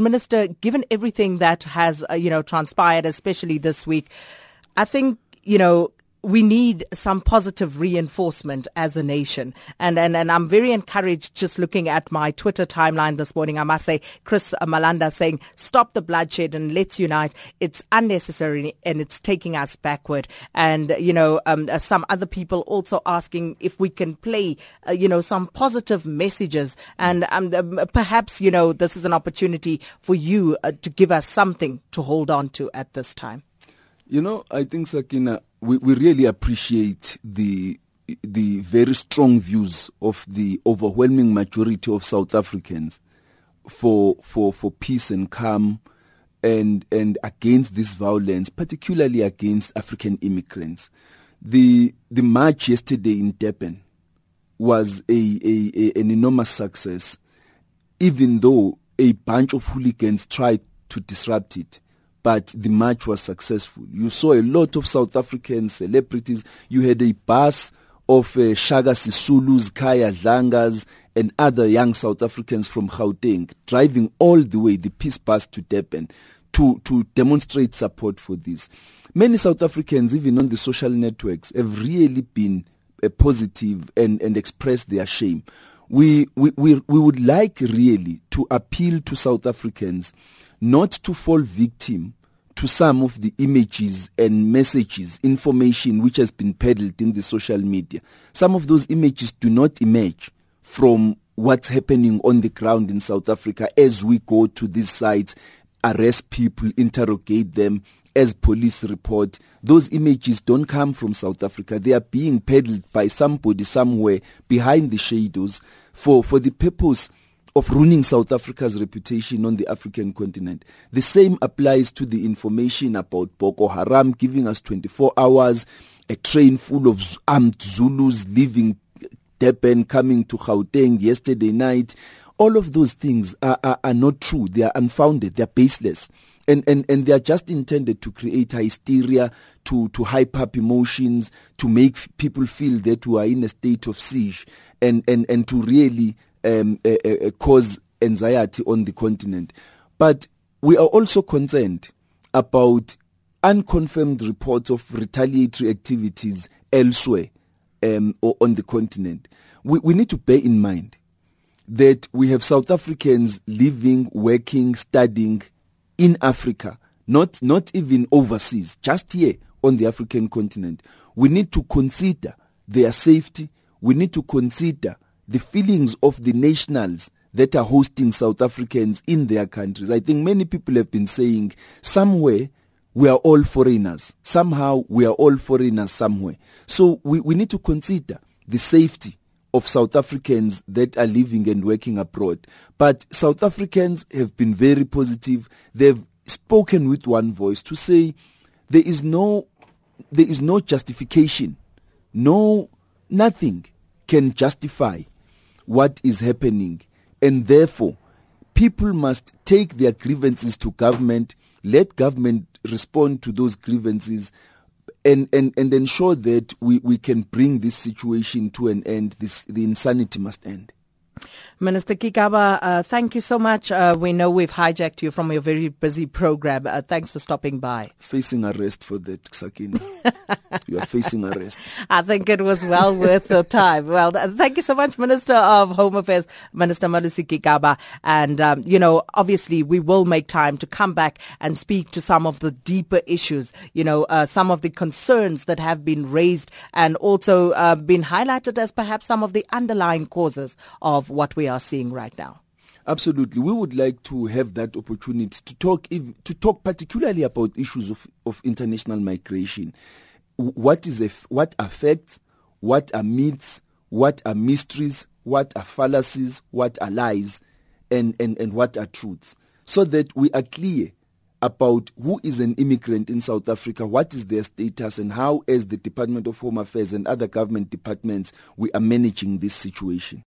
Minister, given everything that has, uh, you know, transpired, especially this week, I think, you know, we need some positive reinforcement as a nation. And, and, and I'm very encouraged just looking at my Twitter timeline this morning. I must say, Chris Malanda saying, stop the bloodshed and let's unite. It's unnecessary and it's taking us backward. And, you know, um, uh, some other people also asking if we can play, uh, you know, some positive messages. And um, um, perhaps, you know, this is an opportunity for you uh, to give us something to hold on to at this time. You know, I think, Sakina, we, we really appreciate the the very strong views of the overwhelming majority of South Africans for for for peace and calm and and against this violence, particularly against African immigrants. The the march yesterday in Durban was a, a, a an enormous success, even though a bunch of hooligans tried to disrupt it but the march was successful. You saw a lot of South African celebrities. You had a bus of uh, Shaka Sisulu's, Khaya Dlanga's, and other young South Africans from Gauteng driving all the way, the peace bus to Durban, to, to demonstrate support for this. Many South Africans, even on the social networks, have really been uh, positive and, and expressed their shame. We, we, we, we would like really to appeal to South Africans not to fall victim to some of the images and messages, information which has been peddled in the social media. Some of those images do not emerge from what's happening on the ground in South Africa as we go to these sites, arrest people, interrogate them, as police report. Those images don't come from South Africa. They are being peddled by somebody somewhere behind the shadows for, for the purpose of ruining South Africa's reputation on the African continent. The same applies to the information about Boko Haram giving us 24 hours, a train full of armed Zulus leaving Durban, coming to Gauteng yesterday night. All of those things are, are, are not true. They are unfounded. They are baseless. And, and, and they are just intended to create hysteria, to, to hype up emotions, to make people feel that we are in a state of siege, and, and, and to really um, uh, uh, cause anxiety on the continent. But we are also concerned about unconfirmed reports of retaliatory activities elsewhere um, or on the continent. We, we need to bear in mind that we have South Africans living, working, studying in Africa, not, not even overseas, just here on the African continent. We need to consider their safety. We need to consider the feelings of the nationals that are hosting South Africans in their countries. I think many people have been saying somewhere we are all foreigners. Somehow we are all foreigners somewhere. So we, we need to consider the safety of South Africans that are living and working abroad. But South Africans have been very positive. They've spoken with one voice to say there is no there is no justification. No nothing can justify what is happening. And therefore, people must take their grievances to government, let government respond to those grievances, and, and, and ensure that we, we can bring this situation to an end. This, the insanity must end. Minister Gigaba, uh, thank you so much. Uh, we know we've hijacked you from your very busy program. Uh, thanks for stopping by. Facing arrest for that, Sakina. you are facing arrest. I think it was well worth the time. Well, thank you so much, Minister of Home Affairs, Minister Malusi Gigaba. And, um, you know, obviously we will make time to come back and speak to some of the deeper issues, you know, uh, some of the concerns that have been raised and also uh, been highlighted as perhaps some of the underlying causes of what we are seeing right now. Absolutely, we would like to have that opportunity to talk to talk particularly about issues of, of international migration. What is a, what affects, what are myths, what are mysteries, what are fallacies, what are lies, and, and, and what are truths, so that we are clear about who is an immigrant in South Africa, what is their status, and how, as the Department of Home Affairs and other government departments, we are managing this situation.